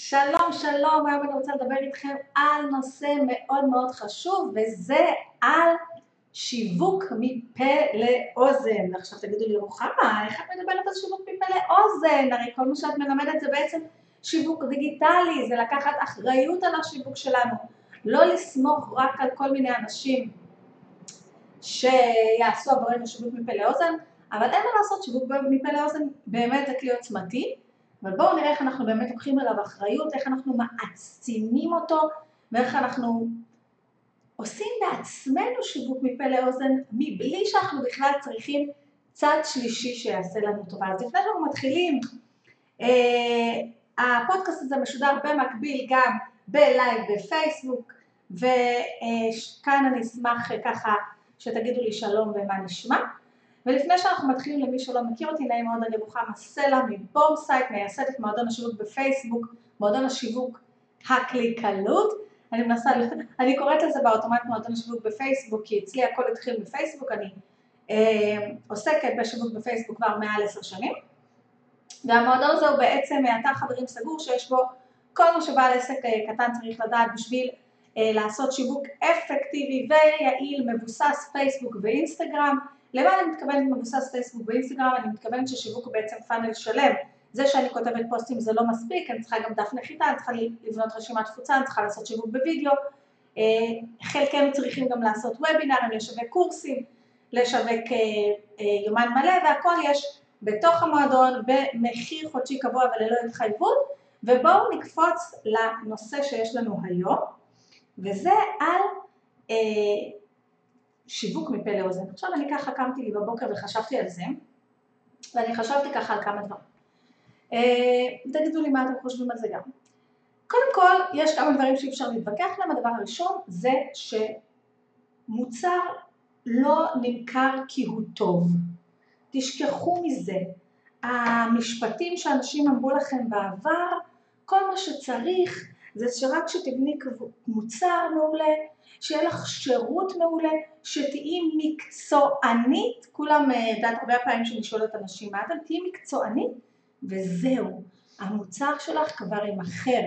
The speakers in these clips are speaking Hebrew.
שלום שלום, היום אני רוצה לדבר איתכם על נושא מאוד מאוד חשוב וזה על שיווק מפה לאוזן. עכשיו תגידו לי רוחמה, איך את מדברת על שיווק מפה לאוזן? הרי כל מה שאת מלמדת זה בעצם שיווק דיגיטלי, זה לקחת אחריות על השיווק שלנו, לא לסמוך רק על כל מיני אנשים שיעשו עבורנו שיווק מפה לאוזן, אבל אין מה לעשות, שיווק מפה לאוזן באמת זה כלי עוצמתי אבל בואו נראה איך אנחנו באמת לוקחים עליו אחריות, איך אנחנו מעצימים אותו ואיך אנחנו עושים בעצמנו שיווק מפה לאוזן מבלי שאנחנו בכלל צריכים צד שלישי שיעשה לנו טובה. אז לפני שאנחנו מתחילים, אה, הפודקאסט הזה משודר במקביל גם בלייב בפייסבוק וכאן אני אשמח ככה שתגידו לי שלום ומה נשמע. ולפני שאנחנו מתחילים למי שלא מכיר אותי, נעים מאוד, אני רוחמה סלע מבומסייט, מייסדת מועדון השיווק בפייסבוק, מועדון השיווק הקליקלות. אני מנסה, אני קוראת לזה באוטומט מועדון השיווק בפייסבוק, כי אצלי הכל התחיל בפייסבוק, אני אה, עוסקת בשיווק בפייסבוק כבר מעל עשר שנים. והמועדון הזה הוא בעצם אתר חברים סגור שיש בו כל מה שבעל עסק אה, קטן צריך לדעת בשביל אה, לעשות שיווק אפקטיבי ויעיל, מבוסס פייסבוק ואינסטגרם. למה אני מתכוונת מבוסס פייסבוק ואינסטגרם? אני מתכוונת ששיווק הוא בעצם פאנל שלם. זה שאני כותבת פוסטים זה לא מספיק, אני צריכה גם דף נחיתה, אני צריכה לבנות רשימת תפוצה, אני צריכה לעשות שיווק בווידאו. אה, חלקנו צריכים גם לעשות וובינארים, לשווק קורסים, לשווק אה, אה, יומן מלא והכל יש בתוך המועדון במחיר חודשי קבוע וללא התחייבות ובואו נקפוץ לנושא שיש לנו היום וזה על שיווק מפה לאוזן. עכשיו אני ככה קמתי לי בבוקר וחשבתי על זה, ואני חשבתי ככה על כמה דברים. אה, תגידו לי מה אתם חושבים על זה גם. קודם כל, יש כמה דברים שאי אפשר להתווכח להם, הדבר הראשון זה שמוצר לא נמכר כי הוא טוב. תשכחו מזה. המשפטים שאנשים אמרו לכם בעבר, כל מה שצריך זה שרק שתבני מוצר מעולה, שיהיה לך שירות מעולה, שתהיי מקצוענית, כולם, אה, את יודעת, הרבה פעמים שאני שואלת אנשים, מה אתם תהיי מקצוענית? וזהו, המוצר שלך כבר יימכר.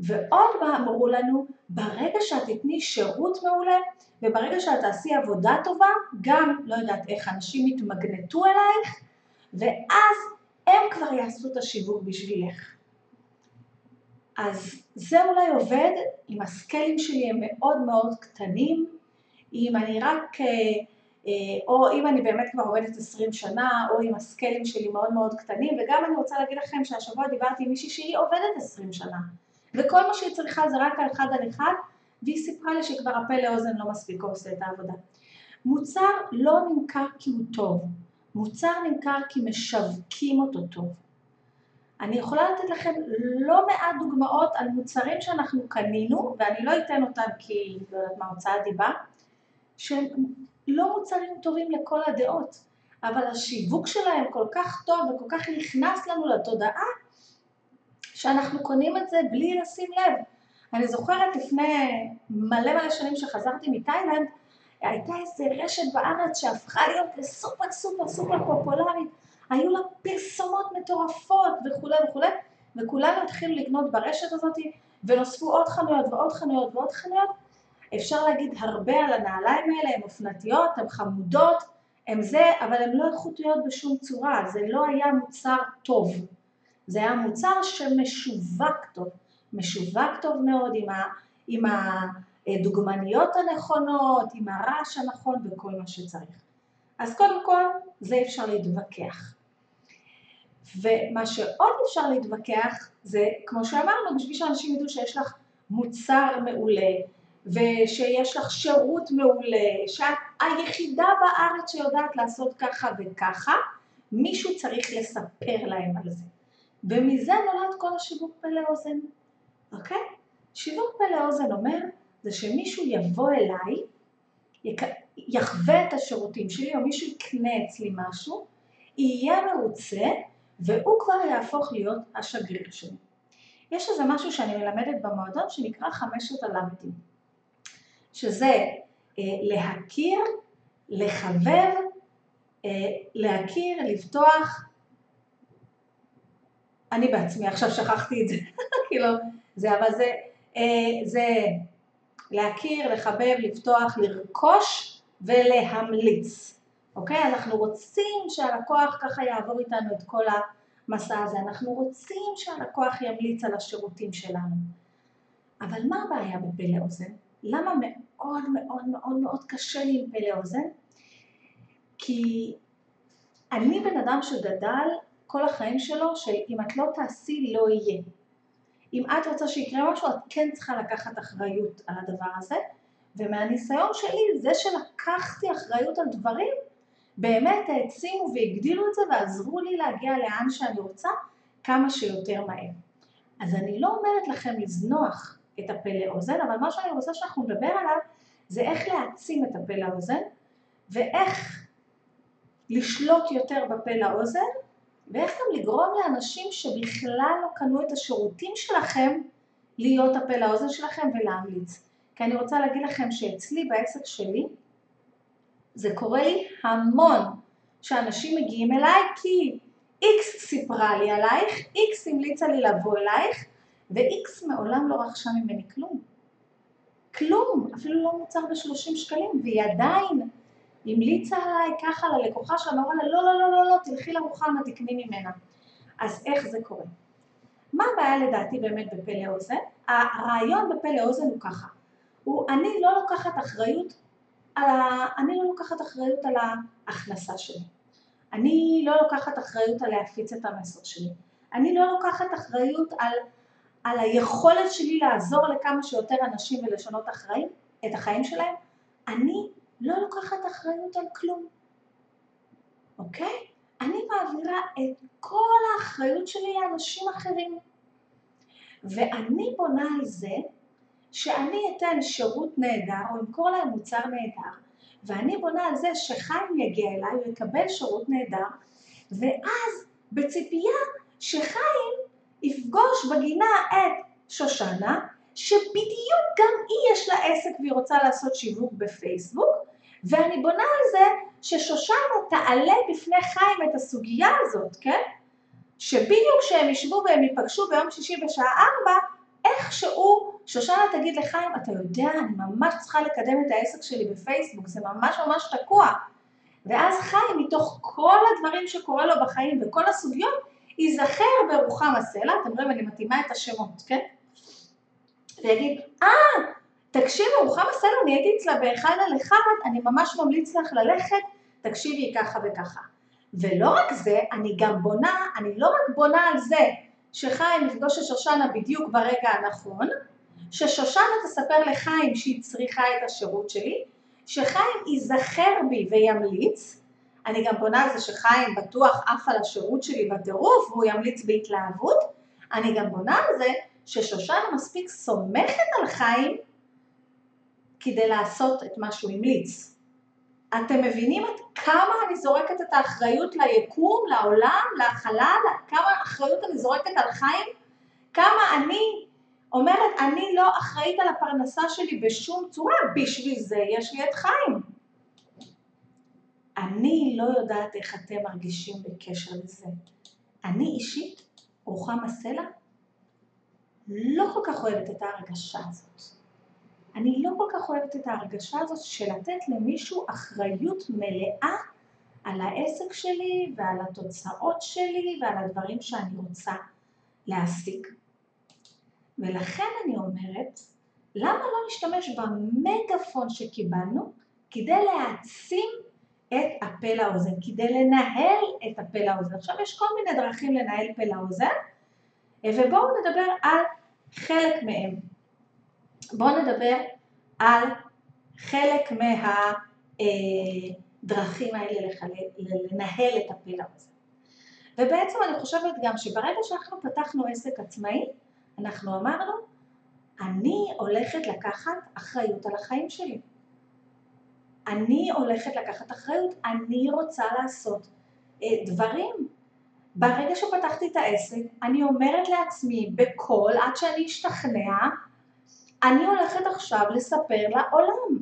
ועוד מה אמרו לנו, ברגע שאת תתני שירות מעולה, וברגע שאת תעשי עבודה טובה, גם, לא יודעת איך, אנשים יתמגנטו אלייך, ואז הם כבר יעשו את השיווק בשבילך. אז זה אולי עובד אם הסקיילים שלי הם מאוד מאוד קטנים, אם אני רק, אה, אה, או אם אני באמת כבר עובדת 20 שנה, או אם הסקיילים שלי מאוד מאוד קטנים, וגם אני רוצה להגיד לכם שהשבוע דיברתי עם מישהי שהיא עובדת 20 שנה, וכל מה שהיא צריכה זה רק על אחד על אחד, והיא סיפרה לי שכבר הפה לאוזן לא מספיק עושה את העבודה. מוצר לא נמכר כי הוא טוב, מוצר נמכר כי משווקים אותו טוב. אני יכולה לתת לכם לא מעט דוגמאות על מוצרים שאנחנו קנינו, ואני לא אתן אותם כי לא יודעת מה הוצאת דיבה, שהם לא מוצרים טובים לכל הדעות, אבל השיווק שלהם כל כך טוב וכל כך נכנס לנו לתודעה, שאנחנו קונים את זה בלי לשים לב. אני זוכרת לפני מלא מלא שנים שחזרתי מתאילנד, הייתה איזה רשת בארץ שהפכה להיות סופר סופר סופר פופולרית היו לה פרסומות מטורפות וכולי וכולי, וכולנו התחילו לקנות ברשת הזאת, ונוספו עוד חנויות ועוד חנויות ועוד חנויות. אפשר להגיד הרבה על הנעליים האלה, הן אופנתיות, הן חמודות, הן זה, אבל הן לא איכותיות בשום צורה, זה לא היה מוצר טוב. זה היה מוצר שמשווק טוב, משווק טוב מאוד עם, ה, עם הדוגמניות הנכונות, עם הרעש הנכון וכל מה שצריך. אז קודם כל, זה אפשר להתווכח. ומה שעוד אפשר להתווכח זה, כמו שאמרנו, בשביל שאנשים ידעו שיש לך מוצר מעולה, ושיש לך שירות מעולה, שאת היחידה בארץ שיודעת לעשות ככה וככה, מישהו צריך לספר להם על זה. ומזה נולד כל השיווק פה לאוזן, אוקיי? שיווק פה לאוזן אומר, זה שמישהו יבוא אליי, יחווה את השירותים שלי, או מישהו יקנה אצלי משהו, יהיה מרוצה, והוא כבר יהפוך להיות השגריר שלי. יש איזה משהו שאני מלמדת במועדון שנקרא חמשת הלמדים, שזה אה, להכיר, לחבר, אה, להכיר, לפתוח, אני בעצמי עכשיו שכחתי את זה, כאילו, זה, אבל זה, אה, זה להכיר, לחבב, לפתוח, לרכוש ולהמליץ, אוקיי? אנחנו רוצים שהלקוח ככה יעבור איתנו את כל המסע הזה, אנחנו רוצים שהלקוח ימליץ על השירותים שלנו. אבל מה הבעיה בפה לאוזן? למה מאוד מאוד מאוד מאוד קשה לי עם פה לאוזן? כי אני בן אדם שגדל כל החיים שלו של אם את לא תעשי לא יהיה. אם את רוצה שיקרה משהו את כן צריכה לקחת אחריות על הדבר הזה ומהניסיון שלי זה שלקחתי אחריות על דברים באמת העצימו והגדילו את זה ועזרו לי להגיע לאן שאני רוצה כמה שיותר מהר. אז אני לא אומרת לכם לזנוח את הפה לאוזן, אבל מה שאני רוצה שאנחנו נדבר עליו זה איך להעצים את הפה לאוזן ואיך לשלוט יותר בפה לאוזן ואיך גם לגרום לאנשים שבכלל לא קנו את השירותים שלכם להיות הפה לאוזן שלכם ולהמליץ. כי אני רוצה להגיד לכם שאצלי בעסק שלי זה קורה לי המון שאנשים מגיעים אליי כי X סיפרה לי עלייך, X המליצה לי לבוא אלייך ו-X מעולם לא רכשה ממני כלום. כלום, אפילו לא מוצר ב-30 שקלים, והיא עדיין המליצה עליי ככה ללקוחה שלה, אמרה לה לא, לא, לא, לא, לא, תלכי לרוחמה, תקני ממנה. אז איך זה קורה? מה הבעיה לדעתי באמת בפה לאוזן? הרעיון בפה לאוזן הוא ככה, הוא אני לא לוקחת אחריות על ה... אני לא לוקחת אחריות על ההכנסה שלי. אני לא לוקחת אחריות על להפיץ את המסר שלי. אני לא לוקחת אחריות על על היכולת שלי לעזור לכמה שיותר אנשים ולשנות החיים, את החיים שלהם, אני לא לוקחת אחריות על כלום, אוקיי? אני מעבירה את כל האחריות שלי לאנשים אחרים. ואני בונה על זה שאני אתן שירות נהדר או אמכור להם מוצר נהדר ואני בונה על זה שחיים יגיע אליי, הוא יקבל שירות נהדר ואז בציפייה שחיים יפגוש בגינה את שושנה, שבדיוק גם היא יש לה עסק והיא רוצה לעשות שיווק בפייסבוק, ואני בונה על זה ששושנה תעלה בפני חיים את הסוגיה הזאת, כן? שבדיוק כשהם ישבו והם ייפגשו ביום שישי בשעה ארבע, איכשהו שושנה תגיד לחיים, אתה יודע, אני ממש צריכה לקדם את העסק שלי בפייסבוק, זה ממש ממש תקוע. ואז חיים, מתוך כל הדברים שקורה לו בחיים וכל הסוגיות, ייזכר ברוחם הסלע, אתם רואים אני מתאימה את השמות, כן? ויגיד, אה, תקשיבי, רוחם הסלע, אני הייתי אצלה באחד על אחד, אני ממש ממליץ לך ללכת, תקשיבי ככה וככה. ולא רק זה, אני גם בונה, אני לא רק בונה על זה שחיים יפגוש את שושנה בדיוק ברגע הנכון, ששושנה תספר לחיים שהיא צריכה את השירות שלי, שחיים ייזכר בי וימליץ, אני גם בונה על זה שחיים בטוח עף על השירות שלי בטירוף והוא ימליץ בהתלהבות, אני גם בונה על זה ששושנה מספיק סומכת על חיים כדי לעשות את מה שהוא המליץ. אתם מבינים עד כמה אני זורקת את האחריות ליקום, לעולם, לחלל, כמה אחריות אני זורקת על חיים? כמה אני אומרת, אני לא אחראית על הפרנסה שלי בשום צורה, בשביל זה יש לי את חיים. אני לא יודעת איך אתם מרגישים בקשר לזה. אני אישית, רוחמה סלע, לא כל כך אוהבת את ההרגשה הזאת. אני לא כל כך אוהבת את ההרגשה הזאת של לתת למישהו אחריות מלאה על העסק שלי ועל התוצאות שלי ועל הדברים שאני רוצה להשיג. ולכן אני אומרת, למה לא נשתמש במגפון שקיבלנו כדי להעצים את הפה לאוזן, כדי לנהל את הפה לאוזן. עכשיו יש כל מיני דרכים לנהל פה לאוזן, ובואו נדבר על חלק מהם. בואו נדבר על חלק מהדרכים האלה לנהל את הפה לאוזן. ובעצם אני חושבת גם שברגע שאנחנו פתחנו עסק עצמאי, אנחנו אמרנו, אני הולכת לקחת אחריות על החיים שלי. אני הולכת לקחת אחריות, אני רוצה לעשות אה, דברים. ברגע שפתחתי את העסק, אני אומרת לעצמי בקול, עד שאני אשתכנע, אני הולכת עכשיו לספר לעולם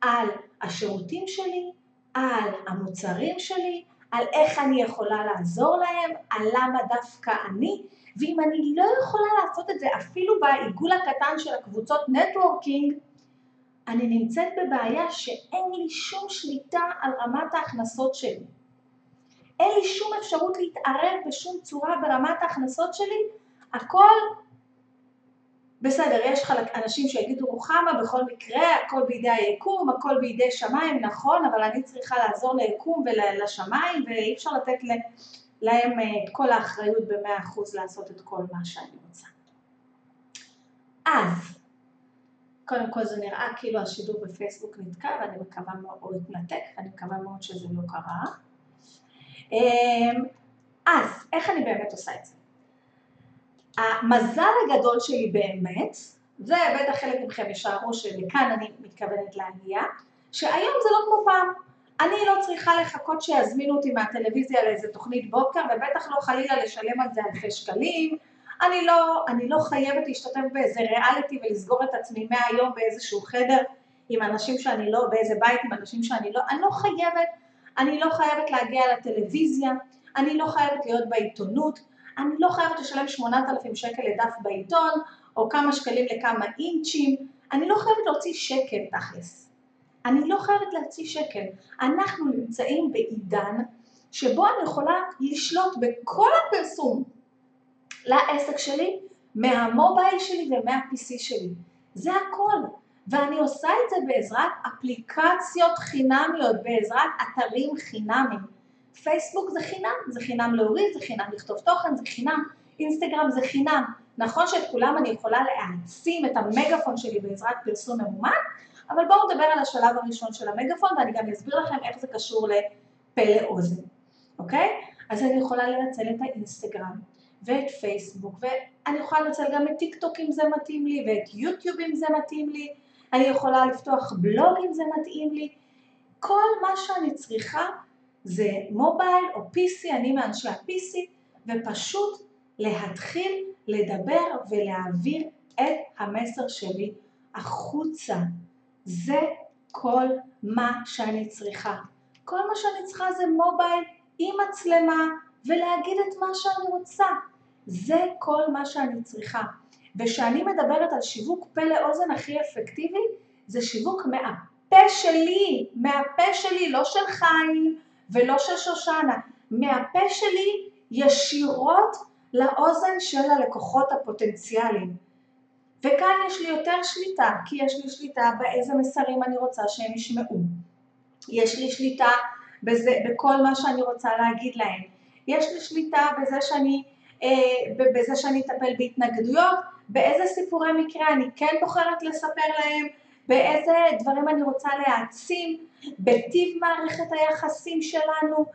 על השירותים שלי, על המוצרים שלי, על איך אני יכולה לעזור להם, על למה דווקא אני, ואם אני לא יכולה לעשות את זה אפילו בעיגול הקטן של הקבוצות נטוורקינג, אני נמצאת בבעיה שאין לי שום שליטה על רמת ההכנסות שלי. אין לי שום אפשרות להתערב בשום צורה ברמת ההכנסות שלי, הכל בסדר, יש חלק, אנשים שיגידו רוחמה בכל מקרה, הכל בידי היקום, הכל בידי שמיים, נכון, אבל אני צריכה לעזור ליקום ולשמיים ואי אפשר לתת להם אה, את כל האחריות במאה אחוז לעשות את כל מה שאני רוצה. אז, קודם כל זה נראה כאילו השידור בפייסבוק נתקע ואני מקווה מאוד, או התנתק, ואני מקווה מאוד שזה לא קרה. אמ, אז, איך אני באמת עושה את זה? המזל הגדול שלי באמת, ובטח חלק מכם ישערו שלכאן אני מתכוונת להגיע, שהיום זה לא כמו פעם. אני לא צריכה לחכות שיזמינו אותי מהטלוויזיה לאיזה תוכנית בוקר, ובטח לא חלילה לשלם על זה אלפי שקלים. אני לא, אני לא חייבת להשתתף באיזה ריאליטי ולסגור את עצמי מהיום באיזשהו חדר עם אנשים שאני לא, באיזה בית עם אנשים שאני לא, אני לא חייבת, אני לא חייבת להגיע לטלוויזיה, אני לא חייבת להיות בעיתונות, אני לא חייבת לשלם 8,000 שקל לדף בעיתון, או כמה שקלים לכמה אינצ'ים, אני לא חייבת להוציא שקל תכלס. אני לא חייבת להוציא שקל. אנחנו נמצאים בעידן שבו אני יכולה לשלוט בכל הפרסום לעסק שלי, מהמובייל שלי ומהPC שלי. זה הכל. ואני עושה את זה בעזרת אפליקציות חינמיות, בעזרת אתרים חינמיים. פייסבוק זה חינם, זה חינם להוריד, זה חינם לכתוב תוכן, זה חינם, אינסטגרם זה חינם. נכון שאת כולם אני יכולה להעצים את המגפון שלי בעזרת פרסום ממומן, אבל בואו נדבר על השלב הראשון של המגפון ואני גם אסביר לכם איך זה קשור לפה לאוזן, אוקיי? אז אני יכולה לנצל את האינסטגרם ואת פייסבוק ואני יכולה לנצל גם את טיק טוק אם זה מתאים לי ואת יוטיוב אם זה מתאים לי, אני יכולה לפתוח בלוג אם זה מתאים לי, כל מה שאני צריכה זה מובייל או PC, אני מאנשי ה-PC, ופשוט להתחיל לדבר ולהעביר את המסר שלי החוצה. זה כל מה שאני צריכה. כל מה שאני צריכה זה מובייל עם מצלמה ולהגיד את מה שאני רוצה. זה כל מה שאני צריכה. וכשאני מדברת על שיווק פה לאוזן הכי אפקטיבי, זה שיווק מהפה שלי, מהפה שלי, לא של חיים, ולא של שושנה, מהפה שלי ישירות לאוזן של הלקוחות הפוטנציאליים. וכאן יש לי יותר שליטה, כי יש לי שליטה באיזה מסרים אני רוצה שהם ישמעו. יש לי שליטה בזה, בכל מה שאני רוצה להגיד להם. יש לי שליטה בזה שאני, אה, בזה שאני אטפל בהתנגדויות, באיזה סיפורי מקרה אני כן בוחרת לספר להם, באיזה דברים אני רוצה להעצים, בטיב מערכת היחסים שלנו,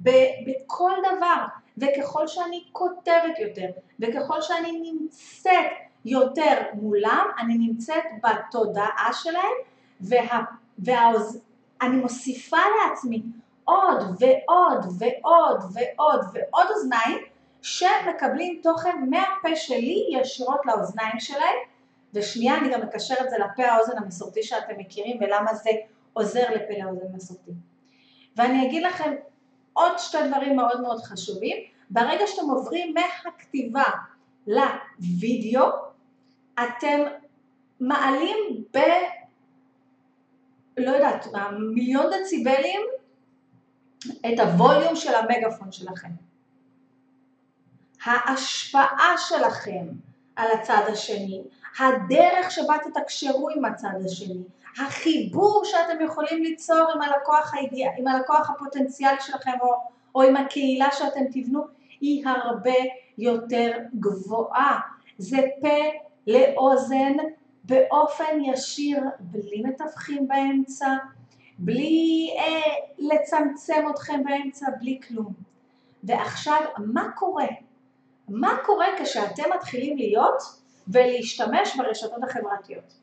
בכל דבר. וככל שאני כותבת יותר, וככל שאני נמצאת יותר מולם, אני נמצאת בתודעה שלהם, וה, והאוז, אני מוסיפה לעצמי עוד ועוד ועוד ועוד ועוד אוזניים שמקבלים תוכן מהפה שלי ישירות לאוזניים שלהם ושנייה אני גם מקשר את זה לפה האוזן המסורתי שאתם מכירים ולמה זה עוזר לפה לאוזן מסורתי. ואני אגיד לכם עוד שתי דברים מאוד מאוד חשובים, ברגע שאתם עוברים מהכתיבה לוידאו, אתם מעלים ב... לא יודעת מה, מיליון דציבלים את הווליום של המגפון שלכם. ההשפעה שלכם על הצד השני, הדרך שבה תתקשרו עם הצד השני, החיבור שאתם יכולים ליצור עם הלקוח, הידיע, עם הלקוח הפוטנציאלי שלכם או, או עם הקהילה שאתם תבנו היא הרבה יותר גבוהה. זה פה לאוזן באופן ישיר, בלי מתווכים באמצע, בלי אה, לצמצם אתכם באמצע, בלי כלום. ועכשיו, מה קורה? מה קורה כשאתם מתחילים להיות ולהשתמש ברשתות החברתיות?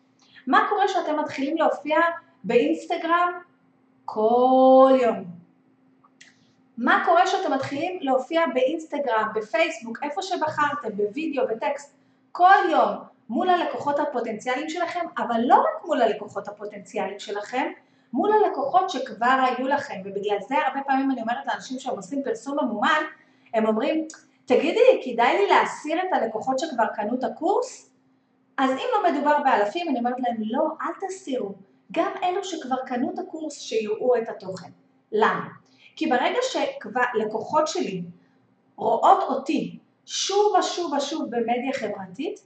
מה קורה כשאתם מתחילים להופיע באינסטגרם כל יום? מה קורה כשאתם מתחילים להופיע באינסטגרם, בפייסבוק, איפה שבחרתם, בווידאו, בטקסט, כל יום מול הלקוחות הפוטנציאליים שלכם, אבל לא רק מול הלקוחות הפוטנציאליים שלכם, מול הלקוחות שכבר היו לכם, ובגלל זה הרבה פעמים אני אומרת לאנשים שהם עושים פרסום ממומן, הם אומרים, תגידי, כדאי לי להסיר את הלקוחות שכבר קנו את הקורס? אז אם לא מדובר באלפים, אני אומרת להם, לא, אל תסירו. גם אלו שכבר קנו את הקורס, שיראו את התוכן. למה? כי ברגע שלקוחות שלי רואות אותי שוב ושוב ושוב במדיה חברתית,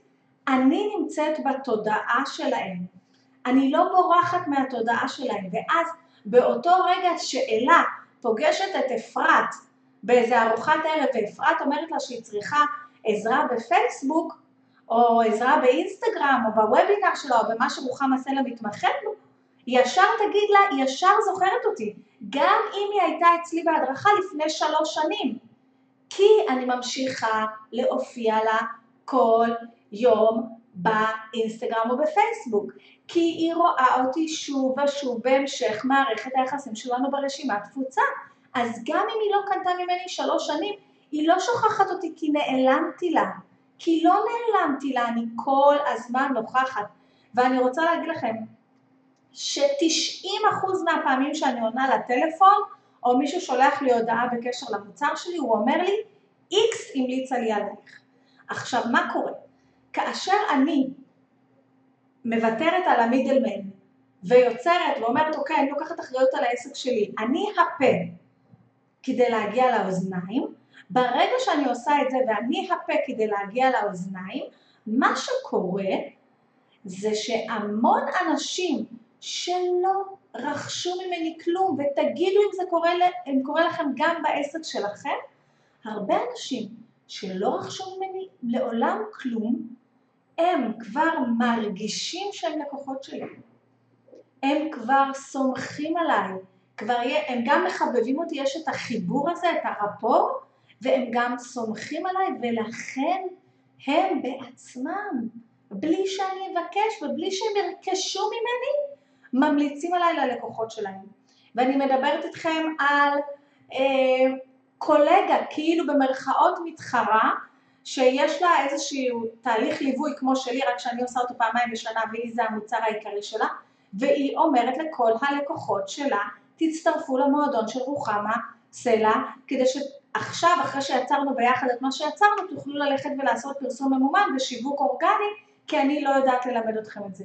אני נמצאת בתודעה שלהם. אני לא בורחת מהתודעה שלהם, ואז באותו רגע שאלה פוגשת את אפרת באיזה ארוחת ערב, ואפרת אומרת לה שהיא צריכה עזרה בפייסבוק, או עזרה באינסטגרם, או בוובינר שלה, או במה שרוחמה סלע מתמחה בו, ישר תגיד לה, ישר זוכרת אותי, גם אם היא הייתה אצלי בהדרכה לפני שלוש שנים, כי אני ממשיכה להופיע לה כל יום באינסטגרם או בפייסבוק, כי היא רואה אותי שוב ושוב בהמשך מערכת היחסים שלנו ברשימת תפוצה. אז גם אם היא לא קנתה ממני שלוש שנים, היא לא שוכחת אותי כי נעלמתי לה. כי לא נעלמתי לה, אני כל הזמן נוכחת. ואני רוצה להגיד לכם, ש-90% מהפעמים שאני עונה לטלפון, או מישהו שולח לי הודעה בקשר למוצר שלי, הוא אומר לי, איקס המליצה לי עלייך. עכשיו, מה קורה? כאשר אני מוותרת על המידלמן ויוצרת ואומרת, אוקיי, אני לוקחת אחריות על העסק שלי, אני הפה כדי להגיע לאוזניים, ברגע שאני עושה את זה ואני הפה כדי להגיע לאוזניים, מה שקורה זה שהמון אנשים שלא רכשו ממני כלום, ותגידו אם זה קורה, אם קורה לכם גם בעסק שלכם, הרבה אנשים שלא רכשו ממני לעולם כלום, הם כבר מרגישים שהם לקוחות שלי. הם כבר סומכים עליי, כבר הם גם מחבבים אותי, יש את החיבור הזה, את הרפור, והם גם סומכים עליי, ולכן הם בעצמם, בלי שאני אבקש ובלי שהם ירכשו ממני, ממליצים עליי ללקוחות שלהם. ואני מדברת איתכם על אה, קולגה, כאילו במרכאות מתחרה, שיש לה איזשהו תהליך ליווי כמו שלי, רק שאני עושה אותו פעמיים בשנה והיא זה המוצר העיקרי שלה, והיא אומרת לכל הלקוחות שלה, תצטרפו למועדון של רוחמה סלע, כדי שעכשיו, אחרי שיצרנו ביחד את מה שיצרנו, תוכלו ללכת ולעשות פרסום ממומן ושיווק אורגני, כי אני לא יודעת ללמד אתכם את זה.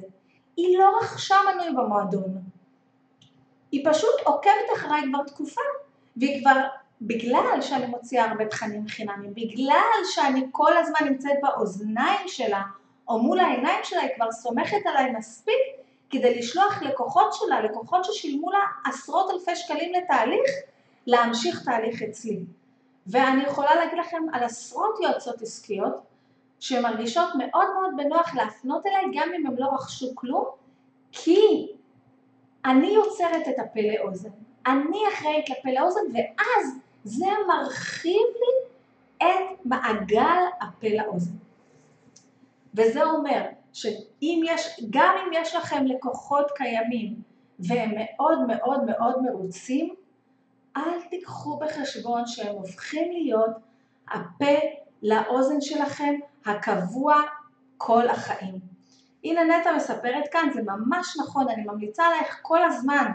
היא לא רכשה מנוי במועדון, היא פשוט עוקבת אחריי כבר תקופה, והיא כבר בגלל שאני מוציאה הרבה תכנים חינמים, בגלל שאני כל הזמן נמצאת באוזניים שלה או מול העיניים שלה, היא כבר סומכת עליי מספיק כדי לשלוח לקוחות שלה, לקוחות ששילמו לה עשרות אלפי שקלים לתהליך, להמשיך תהליך אצלי. ואני יכולה להגיד לכם על עשרות יועצות עסקיות שמרגישות מאוד מאוד בנוח להפנות אליי גם אם הם לא רכשו כלום, כי אני יוצרת את הפה לאוזן, אני אחראית לפה לאוזן ואז זה מרחיב לי את מעגל הפה לאוזן. וזה אומר שאם יש, גם אם יש לכם לקוחות קיימים והם מאוד מאוד מאוד מרוצים, אל תיקחו בחשבון שהם הופכים להיות הפה לאוזן שלכם הקבוע כל החיים. הנה נטע מספרת כאן, זה ממש נכון, אני ממליצה עלייך כל הזמן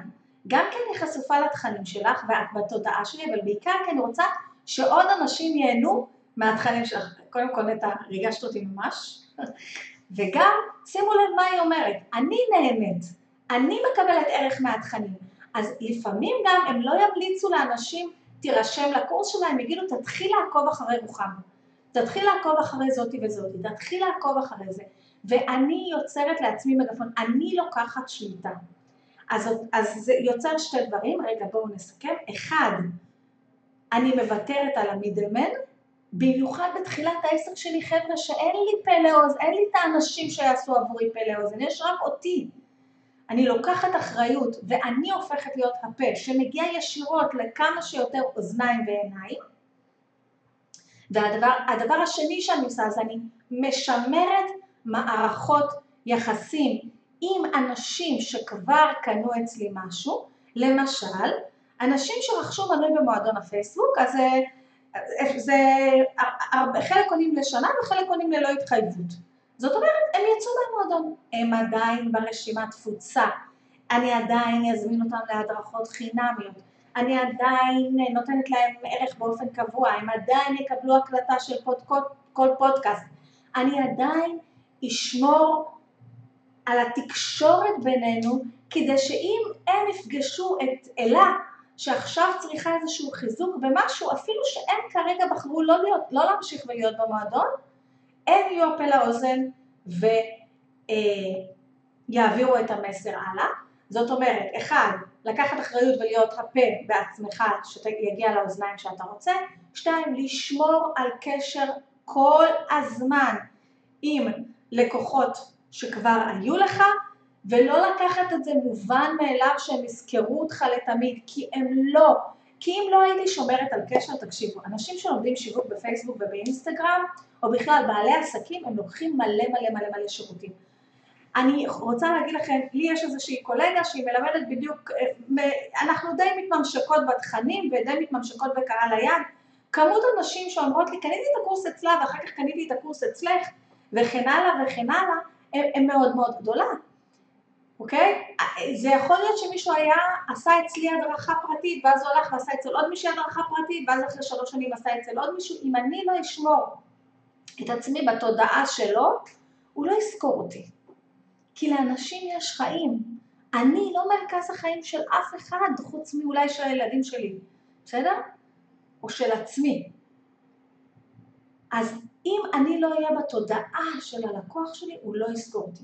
גם כי אני חשופה לתכנים שלך ואת בתודעה שלי, אבל בעיקר כי אני רוצה שעוד אנשים ייהנו מהתכנים שלך. קודם כל נטע, ריגשת אותי ממש, וגם שימו לב מה היא אומרת, אני נהנית, אני מקבלת ערך מהתכנים, אז לפעמים גם הם לא ימליצו לאנשים תירשם לקורס שלהם, יגידו תתחיל לעקוב אחרי רוחם, תתחיל לעקוב אחרי זאתי וזאתי, תתחיל לעקוב אחרי זה, ואני יוצרת לעצמי מגפון, אני לוקחת שליטה. אז, אז זה יוצר שתי דברים, רגע בואו נסכם, אחד, אני מוותרת על המידלמן, במיוחד בתחילת העסק שלי חבר'ה שאין לי פה לאוזן, אין לי את האנשים שיעשו עבורי פה לאוזן, יש רק אותי. אני לוקחת אחריות ואני הופכת להיות הפה שמגיע ישירות לכמה שיותר אוזניים ועיניים. והדבר השני שאני עושה זה אני משמרת מערכות יחסים עם אנשים שכבר קנו אצלי משהו, למשל, אנשים שרכשו מנוי במועדון הפייסבוק, אז זה, חלק קונים לשנה וחלק קונים ללא התחייבות. זאת אומרת, הם יצאו מהמועדון, הם עדיין ברשימת תפוצה, אני עדיין אזמין אותם להדרכות חינמיות, אני עדיין נותנת להם ערך באופן קבוע, הם עדיין יקבלו הקלטה של פוד, כל פודקאסט, אני עדיין אשמור על התקשורת בינינו כדי שאם הם יפגשו את אלה שעכשיו צריכה איזשהו חיזוק במשהו, אפילו שהם כרגע בחרו לא, להיות, לא להמשיך ולהיות במועדון, הם יהיו הפה לאוזן ויעבירו את המסר הלאה. זאת אומרת, אחד, לקחת אחריות ולהיות הפה בעצמך שיגיע לאוזניים שאתה רוצה, שתיים, לשמור על קשר כל הזמן עם לקוחות שכבר היו לך, ולא לקחת את זה מובן מאליו שהם יזכרו אותך לתמיד, כי הם לא. כי אם לא הייתי שומרת על קשר, תקשיבו, אנשים שלומדים שיווק בפייסבוק ובאינסטגרם, או בכלל בעלי עסקים, הם לוקחים מלא מלא מלא מלא שירותים. אני רוצה להגיד לכם, לי יש איזושהי קולגה שהיא מלמדת בדיוק, אה, אנחנו די מתממשקות בתכנים ודי מתממשקות בקהל היד, כמות אנשים שאומרות לי, קניתי את הקורס אצלה ואחר כך קניתי את הקורס אצלך, וכן הלאה וכן הלאה, הם מאוד מאוד גדולה. אוקיי? זה יכול להיות שמישהו היה, עשה אצלי הדרכה פרטית ואז הוא הלך ועשה אצל עוד מישהו הדרכה פרטית ואז אחרי שלוש שנים עשה אצל עוד מישהו, אם אני לא אשמור את עצמי בתודעה שלו, הוא לא יזכור אותי. כי לאנשים יש חיים. אני לא מרכז החיים של אף אחד חוץ מאולי של הילדים שלי, בסדר? או של עצמי. אז אם אני לא אהיה בתודעה של הלקוח שלי, הוא לא יזכור אותי.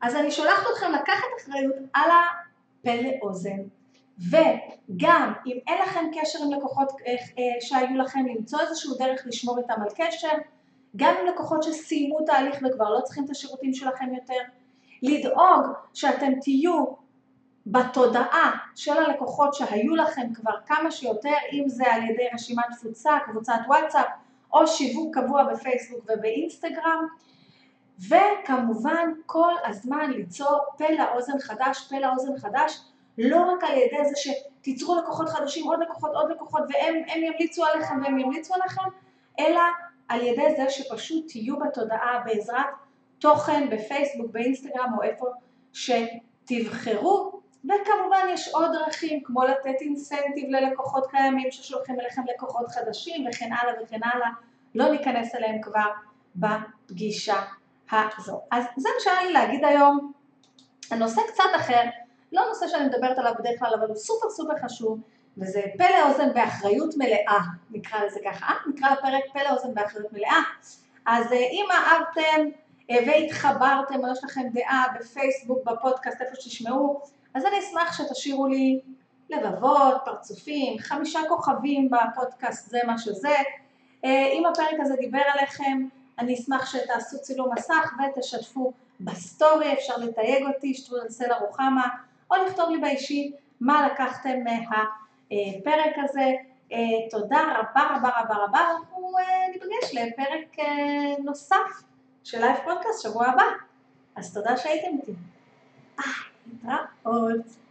אז אני שולחת אתכם לקחת אחריות על הפה לאוזן, וגם אם אין לכם קשר עם לקוחות אה, אה, שהיו לכם, למצוא איזשהו דרך לשמור איתם על קשר, גם עם לקוחות שסיימו תהליך וכבר לא צריכים את השירותים שלכם יותר, לדאוג שאתם תהיו בתודעה של הלקוחות שהיו לכם כבר כמה שיותר, אם זה על ידי רשימת תפוצה, קבוצת וואטסאפ, או שיווק קבוע בפייסבוק ובאינסטגרם, וכמובן כל הזמן ליצור פה לאוזן חדש, פה לאוזן חדש, לא רק על ידי זה שתיצרו לקוחות חדשים, עוד לקוחות, עוד לקוחות, והם ימליצו עליכם והם ימליצו עליכם, אלא על ידי זה שפשוט תהיו בתודעה בעזרת תוכן בפייסבוק, באינסטגרם או איפה שתבחרו, וכמובן יש עוד דרכים כמו לתת אינסנטיב ללקוחות קיימים ששולחים אליכם לקוחות חדשים וכן הלאה וכן הלאה, לא ניכנס אליהם כבר בפגישה הזו. אז זה מה שהיה לי להגיד היום, הנושא קצת אחר, לא נושא שאני מדברת עליו בדרך כלל, אבל הוא סופר סופר חשוב, וזה פה לאוזן באחריות מלאה, נקרא לזה ככה, אה? נקרא לפרק פה לאוזן באחריות מלאה. אז אה, אם אהבתם אה, והתחברתם יש לכם דעה בפייסבוק, בפודקאסט, איפה שתשמעו, אז אני אשמח שתשאירו לי לבבות, פרצופים, חמישה כוכבים בפודקאסט, זה מה שזה. אם הפרק הזה דיבר עליכם, אני אשמח שתעשו צילום מסך ותשתפו בסטורי, אפשר לתייג אותי, שטרודל סלע רוחמה, או לכתוב לי באישי מה לקחתם מהפרק הזה. אה, תודה רבה רבה רבה רבה, אנחנו אה, ניפגש לפרק אה, נוסף של live פודקאסט שבוע הבא. אז תודה שהייתם איתי. אה, נתראות.